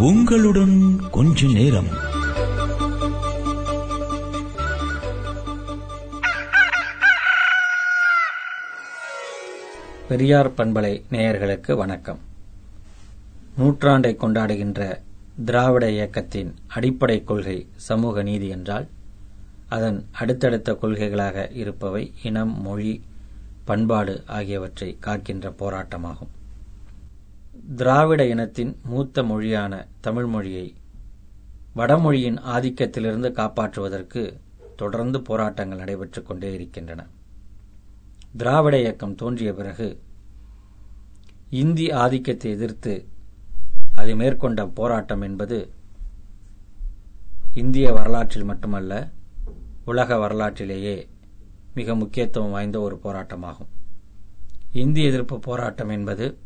உங்களுடன் கொஞ்ச நேரம். பெரியார் பண்பலை நேயர்களுக்கு வணக்கம். நூற்றாண்டை கொண்டாடுகின்ற திராவிட இயக்கத்தின் அடிப்படை கொள்கை சமூக நீதி என்றால் அதன் அடுத்தடுத்த கொள்கைகளாக இருப்பவை இனம் மொழி பண்பாடு ஆகியவற்றை காக்கின்ற போராட்டமாகும். திராவிட இனத்தின் மூத்த மொழியான தமிழ் மொழியை வடமொழியின் ஆதிக்கத்திலிருந்து காப்பாற்றுவதற்கு தொடர்ந்து போராட்டங்கள் நடைபெற்றுக் கொண்டே இருக்கின்றன. திராவிட இயக்கம் தோன்றிய பிறகு இந்தி ஆதிக்கத்தை எதிர்த்து அது மேற்கொண்ட போராட்டம் என்பது இந்திய வரலாற்றில் மட்டுமல்ல உலக வரலாற்றிலேயே மிக முக்கியத்துவம் வாய்ந்த ஒரு போராட்டமாகும். இந்தி எதிர்ப்பு போராட்டம் என்பது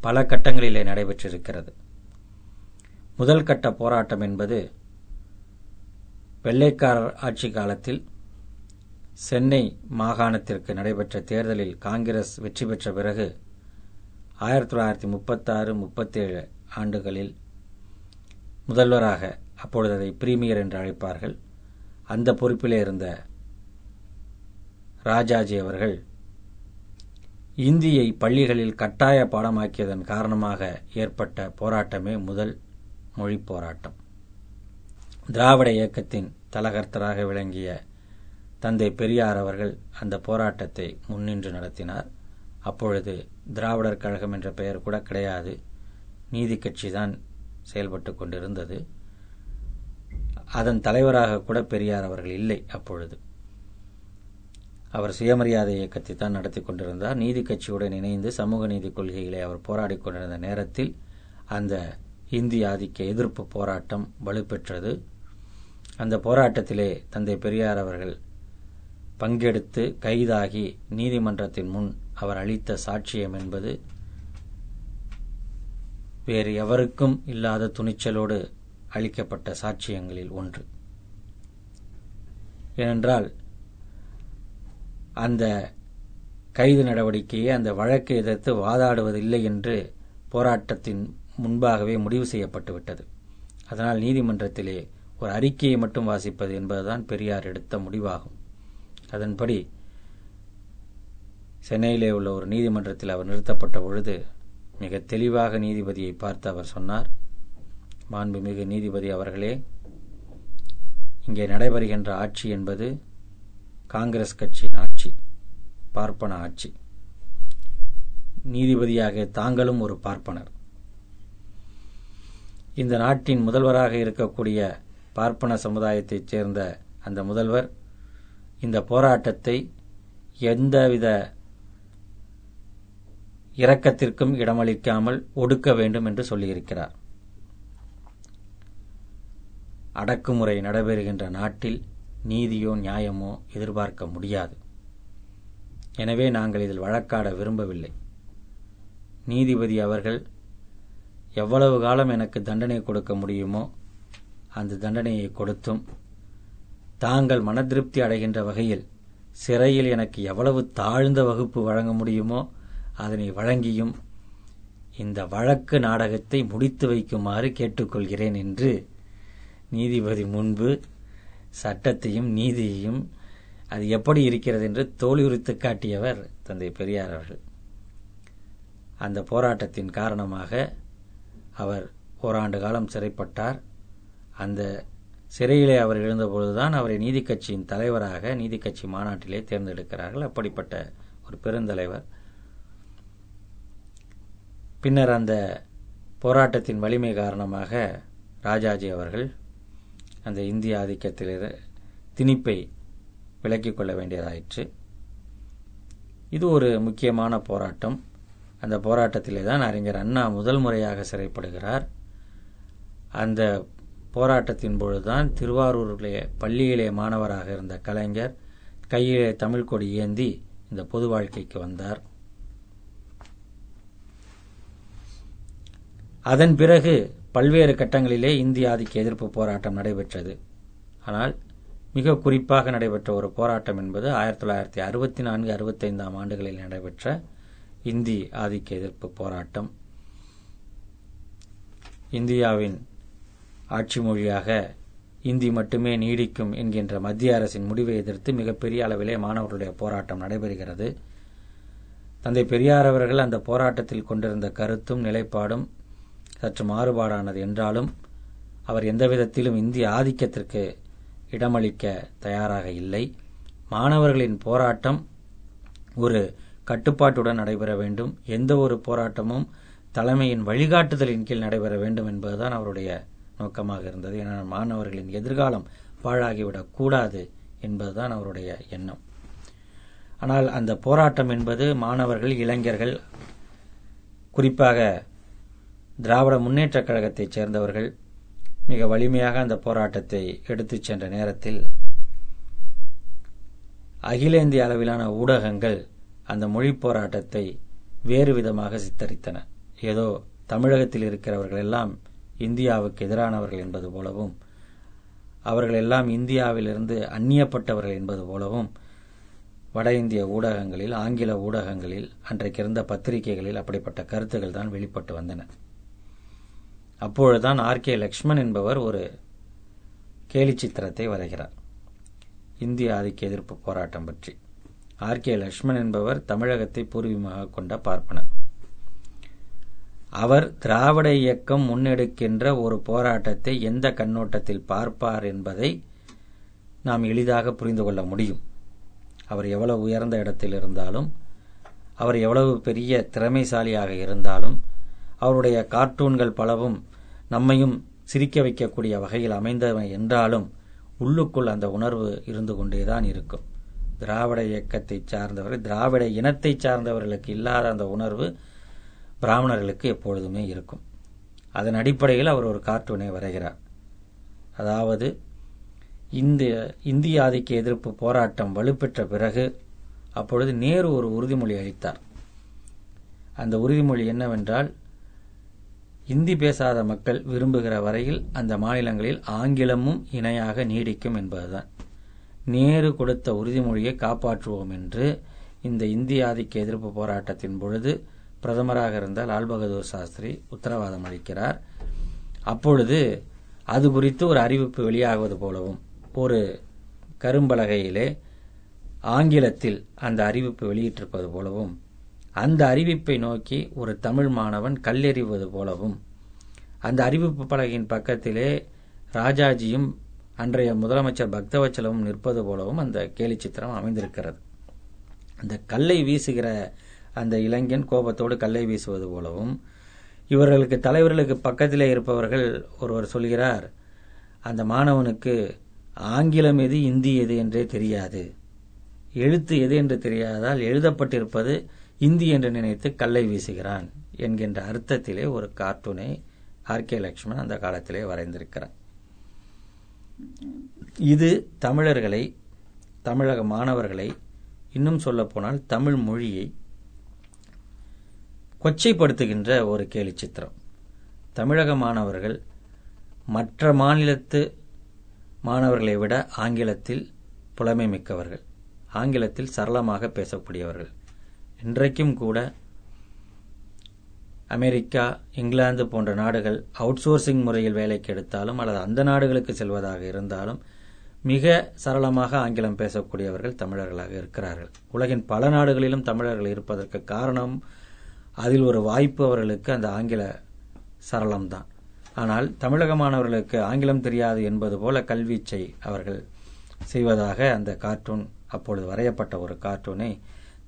பல கட்டங்களிலே நடைபெற்றிருக்கிறது. முதல் கட்ட போராட்டம் என்பது வெள்ளைக்காரர் ஆட்சி காலத்தில் சென்னை மாகாணத்திற்கு நடைபெற்ற தேர்தலில் காங்கிரஸ் வெற்றி பெற்ற பிறகு ஆயிரத்தி தொள்ளாயிரத்தி முப்பத்தாறு முப்பத்தேழு ஆண்டுகளில் முதல்வராக அப்பொழுது அதை பிரீமியர் என்று அழைப்பார்கள். அந்த பொறுப்பிலே இருந்த ராஜாஜி அவர்கள் இந்தியை பள்ளிகளில் கட்டாய பாடமாக்கியதன் காரணமாக ஏற்பட்ட போராட்டமே முதல் மொழி போராட்டம் திராவிட இயக்கத்தின் தலகர்த்தராக விளங்கிய தந்தை பெரியார் அவர்கள் அந்த போராட்டத்தை முன்னின்று நடத்தினார். அப்பொழுது திராவிடர் கழகம் என்ற பெயர் கூட கிடையாது. நீதி கட்சி தான் செயல்பட்டு கொண்டிருந்தது. அதன் தலைவராக கூட பெரியார் அவர்கள் இல்லை அப்பொழுது. அவர் சுயமரியாதை இயக்கத்தை தான் நடத்தி கொண்டிருந்தார். நீதி கட்சியுடன் இணைந்து சமூக நீதி கொள்கைகளை அவர் போராடி கொண்டிருந்த நேரத்தில் அந்த இந்தி ஆதிக்க எதிர்ப்பு போராட்டம் வலுப்பெற்றது. அந்த போராட்டத்திலே தந்தை பெரியார் அவர்கள் பங்கெடுத்து கைதாகி நீதிமன்றத்தின் முன் அவர் அளித்த சாட்சியம் என்பது வேறு எவருக்கும் இல்லாத துணிச்சலோடு அளிக்கப்பட்ட சாட்சியங்களில் ஒன்று. ஏனென்றால் அந்த கைது நடவடிக்கையை அந்த வழக்கை எதிர்த்து வாதாடுவதில்லை என்று போராட்டத்தின் முன்பாகவே முடிவு செய்யப்பட்டுவிட்டது அதனால் நீதிமன்றத்திலே ஒரு அறிக்கையை மட்டும் வாசிப்பது என்பதுதான் பெரியார் எடுத்த முடிவாகும். அதன்படி சென்னையிலே உள்ள ஒரு நீதிமன்றத்தில் அவர் நிறுத்தப்பட்ட பொழுது மிக தெளிவாக நீதிபதியை பார்த்து அவர் சொன்னார். மாண்புமிகு நீதிபதி அவர்களே இங்கே நடைபெறுகின்ற ஆட்சி என்பது காங்கிரஸ் கட்சியின் ஆட்சி. பார்ப்பன ஆட்சி நீதிபதியாக தாங்களும் ஒரு பார்ப்பனர். இந்த நாட்டின் முதல்வராக இருக்கக்கூடிய பார்ப்பன சமுதாயத்தைச் சேர்ந்த அந்த முதல்வர் இந்த போராட்டத்தை எந்தவித இரக்கத்திற்கும் இடமளிக்காமல் ஒடுக்க வேண்டும் என்று சொல்லியிருக்கிறார். அடக்குமுறை நடைபெறுகின்ற நாட்டில் நீதியோ நியாயமோ எதிர்பார்க்க முடியாது. எனவே நாங்கள் இதில் வழக்காட விரும்பவில்லை. நீதிபதி அவர்கள் எவ்வளவு காலம் எனக்கு தண்டனை கொடுக்க முடியுமோ அந்த தண்டனையை கொடுத்தும் தாங்கள் மனதிருப்தி அடைகின்ற வகையில் சிறையில் எனக்கு எவ்வளவு தாழ்ந்த வகுப்பு வழங்க முடியுமோ அதனை வழங்கியும் இந்த வழக்கு நாடகத்தை முடித்து வைக்குமாறு கேட்டுக்கொள்கிறேன் என்று நீதிபதி முன்பு சட்டத்தையும் நீதியையும் அது எப்படி இருக்கிறது என்று தோலியுரித்து காட்டியவர் தந்தை பெரியார் அவர்கள். அந்த போராட்டத்தின் காரணமாக அவர் ஓராண்டு காலம் சிறைப்பட்டார். அந்த சிறையிலே அவர் எழுந்தபொழுதுதான் அவரை நீதி கட்சியின் தலைவராக நீதி கட்சி மாநாட்டிலே தேர்ந்தெடுக்கிறார்கள். அப்படிப்பட்ட ஒரு பெருந்தலைவர். பின்னர் அந்த போராட்டத்தின் வலிமை காரணமாக ராஜாஜி அவர்கள் அந்த இந்திய ஆதிக்கத்தில் திணிப்பை விலக்கிக் கொள்ள வேண்டியதாயிற்று. இது ஒரு முக்கியமான போராட்டம். அந்த போராட்டத்திலே தான் அறிஞர் அண்ணா முதல் முறையாக சிறைப்படுகிறார். அந்த போராட்டத்தின் பொழுதுதான் திருவாரூரிலே பள்ளியிலே மாணவராக இருந்த கலைஞர் கையிலே தமிழ் கொடி ஏந்தி இந்த பொது வாழ்க்கைக்கு வந்தார். அதன் பிறகு பல்வேறு கட்டங்களிலே இந்திய ஆதிக்க எதிர்ப்பு போராட்டம் நடைபெற்றது. ஆனால் மிக குறிப்பாக நடைபெற்ற ஒரு போராட்டம் என்பது ஆயிரத்தி தொள்ளாயிரத்தி அறுபத்தி நான்கு அறுபத்தைந்தாம் ஆண்டுகளில் நடைபெற்ற இந்தி ஆதிக்க எதிர்ப்பு போராட்டம். இந்தியாவின் ஆட்சி மொழியாக இந்தி மட்டுமே நீடிக்கும் என்கின்ற மத்திய அரசின் முடிவை எதிர்த்து மிகப்பெரிய அளவிலே மாணவர்களுடைய போராட்டம் நடைபெறுகிறது. தந்தை பெரியார் அவர்கள் அந்த போராட்டத்தில் கொண்டிருந்த கருத்தும் நிலைப்பாடும் சற்று மாறுபாடானது என்றாலும் அவர் எந்த விதத்திலும் இந்திய ஆதிக்கத்திற்கு இடமளிக்க தயாராக இல்லை. மாணவர்களின் போராட்டம் ஒரு கட்டுப்பாட்டுடன் நடைபெற வேண்டும். எந்த ஒரு போராட்டமும் தலைமையின் வழிகாட்டுதலின் கீழ் நடைபெற வேண்டும் என்பதுதான் அவருடைய நோக்கமாக இருந்தது. என மாணவர்களின் எதிர்காலம் பாழாகிவிடக் கூடாது என்பதுதான் அவருடைய எண்ணம். ஆனால் அந்த போராட்டம் என்பது மாணவர்கள் இளைஞர்கள் குறிப்பாக திராவிட முன்னேற்றக் கழகத்தைச் சேர்ந்தவர்கள் மிக வலிமையாக அந்த போராட்டத்தை எடுத்துச் சென்ற நேரத்தில் அகில இந்திய அளவிலான ஊடகங்கள் அந்த மொழி போராட்டத்தை வேறு விதமாக சித்தரித்தன. ஏதோ தமிழகத்தில் இருக்கிறவர்கள் எல்லாம் இந்தியாவுக்கு எதிரானவர்கள் என்பது போலவும் அவர்கள் எல்லாம் இந்தியாவிலிருந்து அந்நியப்பட்டவர்கள் என்பது போலவும் வட இந்திய ஊடகங்களில் ஆங்கில ஊடகங்களில் அன்றைக்கு இருந்த பத்திரிகைகளில் அப்படிப்பட்ட கருத்துக்கள் தான் வெளிப்பட்டு வந்தன. அப்பொழுதுதான் ஆர் கே லக்ஷ்மண் என்பவர் ஒரு கேலி சித்திரத்தை வரைகிறார். இந்திய ஆதிக்க எதிர்ப்பு போராட்டம் பற்றி. ஆர் கே லக்ஷ்மண் என்பவர் தமிழகத்தை பூர்வீகமாக கொண்ட பார்ப்பனர். அவர் திராவிட இயக்கம் முன்னெடுக்கின்ற ஒரு போராட்டத்தை எந்த கண்ணோட்டத்தில் பார்ப்பார் என்பதை நாம் எளிதாக புரிந்து கொள்ள முடியும். அவர் எவ்வளவு உயர்ந்த இடத்தில் இருந்தாலும் அவர் எவ்வளவு பெரிய திறமைசாலியாக இருந்தாலும் அவருடைய கார்ட்டூன்கள் பலவும் நம்மையும் சிரிக்க வைக்கக்கூடிய வகையில் அமைந்தவை என்றாலும் உள்ளுக்குள் அந்த உணர்வு இருந்து கொண்டேதான் இருக்கும். திராவிட இயக்கத்தை சார்ந்தவர்கள் திராவிட இனத்தை சார்ந்தவர்களுக்கு இல்லாத அந்த உணர்வு பிராமணர்களுக்கு எப்பொழுதுமே இருக்கும். அதன் அடிப்படையில் அவர் ஒரு கார்ட்டூனை வரைகிறார். அதாவது இந்த இந்திய ஆதிக்க எதிர்ப்பு போராட்டம் வலுப்பெற்ற பிறகு அப்பொழுது நேரு ஒரு உறுதிமொழி அளித்தார். அந்த உறுதிமொழி என்னவென்றால் இந்தி பேசாத மக்கள் விரும்புகிற வரையில் அந்த மாநிலங்களில் ஆங்கிலமும் இணையாக நீடிக்கும் என்பதுதான். நேரு கொடுத்த உறுதிமொழியை காப்பாற்றுவோம் என்று இந்த இந்திய ஆதிக்க எதிர்ப்பு போராட்டத்தின் பொழுது பிரதமராக இருந்த லால் பகதூர் சாஸ்திரி உத்தரவாதம் அளிக்கிறார். அப்பொழுது அது குறித்து ஒரு அறிவிப்பு வெளியாகுவது போலவும் ஒரு கரும்பலகையிலே ஆங்கிலத்தில் அந்த அறிவிப்பு வெளியிட்டிருப்பது போலவும் அந்த அறிவிப்பை நோக்கி ஒரு தமிழ் மாணவன் கல்லெறிவது போலவும் அந்த அறிவிப்பு பலகையின் பக்கத்திலே ராஜாஜியும் அன்றைய முதலமைச்சர் பக்தவச்சலமும் நிற்பது போலவும் அந்த கேலி சித்திரம் அமைந்திருக்கிறது. அந்த கல்லை வீசுகிற அந்த இளைஞன் கோபத்தோடு கல்லை வீசுவது போலவும் இவர்களுக்கு தலைவர்களுக்கு பக்கத்திலே இருப்பவர்கள் ஒருவர் சொல்கிறார் அந்த மாணவனுக்கு ஆங்கிலம் எது இந்தி எது என்றே தெரியாது. எழுத்து எது என்று தெரியாதால் எழுதப்பட்டிருப்பது இந்தி என்று நினைத்து கல்லை வீசுகிறான் என்கின்ற அர்த்தத்திலே ஒரு கார்ட்டூனை ஆர் கே லக்ஷ்மண் அந்த காலத்திலே வரைந்திருக்கிறார் இது தமிழர்களை தமிழக மாணவர்களை இன்னும் சொல்லப்போனால் தமிழ் மொழியை கொச்சைப்படுத்துகின்ற ஒரு கேலி சித்திரம் தமிழக மாணவர்கள் மற்ற மாநிலத்து மாணவர்களை விட ஆங்கிலத்தில் புலமை மிக்கவர்கள். ஆங்கிலத்தில் சரளமாக பேசக்கூடியவர்கள். இன்றைக்கும் கூட அமெரிக்கா இங்கிலாந்து போன்ற நாடுகள் அவுட்சோர்சிங் முறையில் வேலைக்கு எடுத்தாலும் அல்லது அந்த நாடுகளுக்கு செல்வதாக இருந்தாலும் மிக சரளமாக ஆங்கிலம் பேசக்கூடியவர்கள் தமிழர்களாக இருக்கிறார்கள். உலகின் பல நாடுகளிலும் தமிழர்கள் இருப்பதற்கு காரணம் அதில் ஒரு வாய்ப்பு அவர்களுக்கு அந்த ஆங்கில சரளம்தான். ஆனால் தமிழக மாணவர்களுக்கு ஆங்கிலம் தெரியாது என்பது போல கல்வீச்சை அவர்கள் செய்வதாக அந்த கார்ட்டூன் அப்பொழுது வரையப்பட்ட ஒரு கார்ட்டூனை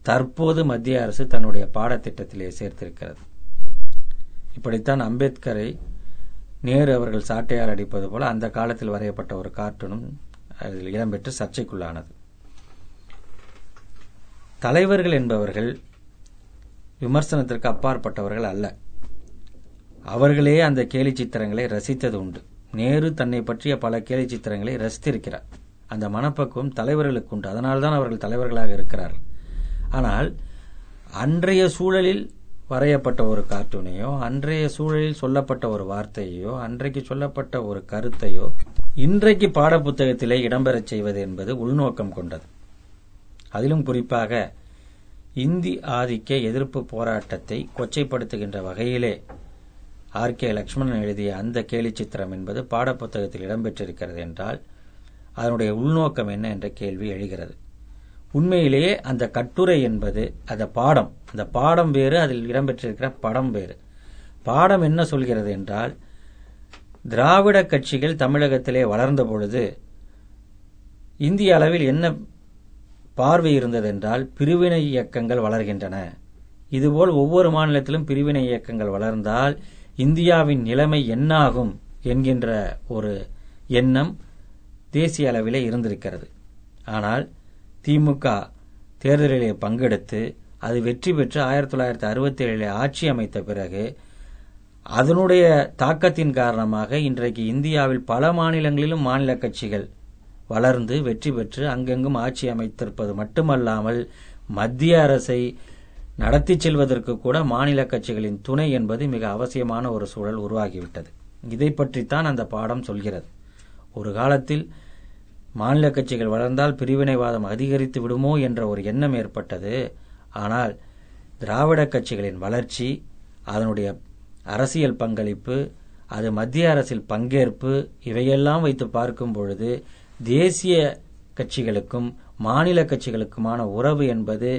தற்போது மத்திய அரசு தன்னுடைய பாடத்திட்டத்திலே சேர்த்திருக்கிறது. இப்படித்தான் அம்பேத்கரை நேரு அவர்கள் சாட்டையால் அடிப்பது போல அந்த காலத்தில் வரையப்பட்ட ஒரு கார்ட்டூனும் அதில் இடம்பெற்று சர்ச்சைக்குள்ளானது. தலைவர்கள் என்பவர்கள் விமர்சனத்திற்கு அப்பாற்பட்டவர்கள் அல்ல. அவர்களே அந்த கேலி சித்திரங்களை ரசித்தது உண்டு. நேரு தன்னை பற்றிய பல கேலி சித்திரங்களை ரசித்திருக்கிறார். அந்த மனப்பக்குவம் தலைவர்களுக்கு உண்டு. அதனால்தான் அவர்கள் தலைவர்களாக இருக்கிறார்கள். ஆனால் அன்றைய சூழலில் வரையப்பட்ட ஒரு கார்ட்டூனையோ அன்றைய சூழலில் சொல்லப்பட்ட ஒரு வார்த்தையோ அன்றைக்கு சொல்லப்பட்ட ஒரு கருத்தையோ இன்றைக்கு பாடப்புத்தகத்திலே இடம்பெறச் செய்வது என்பது உள்நோக்கம் கொண்டது. அதிலும் குறிப்பாக இந்தி ஆதிக்க எதிர்ப்பு போராட்டத்தை கொச்சைப்படுத்துகின்ற வகையிலே ஆர். கே. லக்ஷ்மணன் எழுதிய அந்த கேலி சித்திரம் என்பது பாடப்புத்தகத்தில் இடம்பெற்றிருக்கிறது என்றால் அதனுடைய உள்நோக்கம் என்ன என்ற கேள்வி எழுகிறது. உண்மையிலேயே அந்த கட்டுரை என்பது அந்த பாடம். அந்த பாடம் வேறு அதில் இடம்பெற்றிருக்கிற படம் வேறு. பாடம் என்ன சொல்கிறது என்றால் திராவிட கட்சிகள் தமிழகத்திலே வளர்ந்த பொழுது இந்திய அளவில் என்ன பார்வை இருந்ததென்றால் பிரிவினை இயக்கங்கள் வளர்கின்றன. இதுபோல் ஒவ்வொரு மாநிலத்திலும் பிரிவினை இயக்கங்கள் வளர்ந்தால் இந்தியாவின் நிலைமை என்னாகும் என்கின்ற ஒரு எண்ணம் தேசிய அளவிலே இருந்திருக்கிறது. ஆனால் திமுக தேர்தலிலே பங்கெடுத்து அது வெற்றி பெற்று ஆயிரத்தி தொள்ளாயிரத்தி அறுபத்தி ஏழிலே ஆட்சி அமைத்த பிறகு அதனுடைய தாக்கத்தின் காரணமாக இன்றைக்கு இந்தியாவில் பல மாநிலங்களிலும் மாநில கட்சிகள் வளர்ந்து வெற்றி பெற்று அங்கெங்கும் ஆட்சி அமைத்திருப்பது மட்டுமல்லாமல் மத்திய அரசை நடத்தி செல்வதற்கு கூட மாநில கட்சிகளின் துணை என்பது மிக அவசியமான ஒரு சூழல் உருவாகிவிட்டது. இதை பற்றித்தான் அந்த பாடம் சொல்கிறது. ஒரு காலத்தில் மாநில கட்சிகள் வளர்ந்தால் பிரிவினைவாதம் அதிகரித்து விடுமோ என்ற ஒரு எண்ணம் ஏற்பட்டது. ஆனால் திராவிட கட்சிகளின் வளர்ச்சி அதனுடைய அரசியல் பங்களிப்பு அது மத்திய அரசில் பங்கேற்பு இவையெல்லாம் வைத்து பார்க்கும் பொழுது தேசிய கட்சிகளுக்கும் மாநில கட்சிகளுக்குமான உறவு என்பது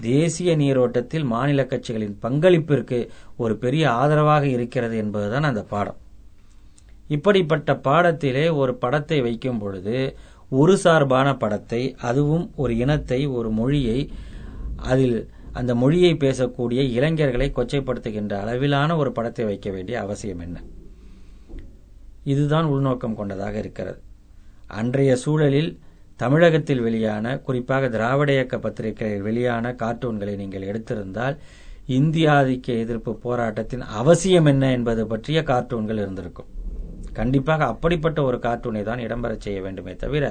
தேசிய நீரோட்டத்தில் மாநில கட்சிகளின் பங்களிப்பிற்கு ஒரு பெரிய ஆதரவாக இருக்கிறது என்பதுதான் அந்த பாடம். இப்படிப்பட்ட பாடத்திலே ஒரு படத்தை வைக்கும் பொழுது ஒரு சார்பான படத்தை அதுவும் ஒரு இனத்தை ஒரு மொழியை அதில் அந்த மொழியை பேசக்கூடிய இளைஞர்களை கொச்சைப்படுத்துகின்ற அளவிலான ஒரு படத்தை வைக்க வேண்டிய அவசியம் என்ன? இதுதான் உள்நோக்கம் கொண்டதாக இருக்கிறது. அன்றைய சூழலில் தமிழகத்தில் வெளியான குறிப்பாக திராவிட இயக்க பத்திரிகைகளில் வெளியான கார்ட்டூன்களை நீங்கள் எடுத்திருந்தால் இந்திய ஆதிக்க எதிர்ப்பு போராட்டத்தின் அவசியம் என்ன என்பது பற்றிய கார்ட்டூன்கள் இருந்திருக்கும். கண்டிப்பாக அப்படிப்பட்ட ஒரு கார்ட்டூனை தான் இடம்பெற செய்ய வேண்டுமே தவிர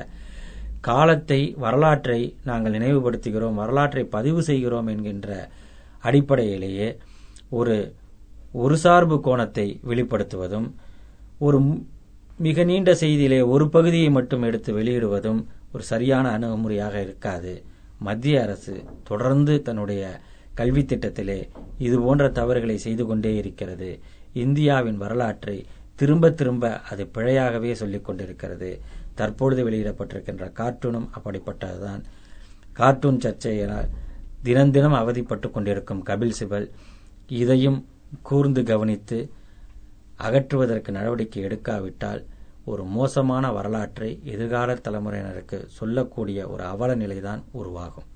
காலத்தை வரலாற்றை நாங்கள் நினைவுபடுத்துகிறோம் வரலாற்றை பதிவு செய்கிறோம் என்கின்ற அடிப்படையிலேயே ஒரு ஒரு சார்பு கோணத்தை வெளிப்படுத்துவதும் ஒரு மிக நீண்ட செய்தியிலே ஒரு பகுதியை மட்டும் எடுத்து வெளியிடுவதும் ஒரு சரியான அணுகுமுறையாக இருக்காது. மத்திய அரசு தொடர்ந்து தன்னுடைய கல்வி திட்டத்திலே இது போன்ற தவறுகளை செய்து கொண்டே இருக்கிறது. இந்தியாவின் வரலாற்றை திரும்ப திரும்ப அது பிழையாகவே சொல்லிக் கொண்டிருக்கிறது. தற்பொழுது வெளியிடப்பட்டிருக்கின்ற கார்ட்டூனும் அப்படிப்பட்டதுதான். கார்ட்டூன் சர்ச்சையினால் தினம் தினம் அவதிப்பட்டு கொண்டிருக்கும் கபில் சிபல் இதையும் கூர்ந்து கவனித்து அகற்றுவதற்கு நடவடிக்கை எடுக்காவிட்டால் ஒரு மோசமான வரலாற்றை எதிர்கால தலைமுறையினருக்கு சொல்லக்கூடிய ஒரு அவல நிலைதான் உருவாகும்.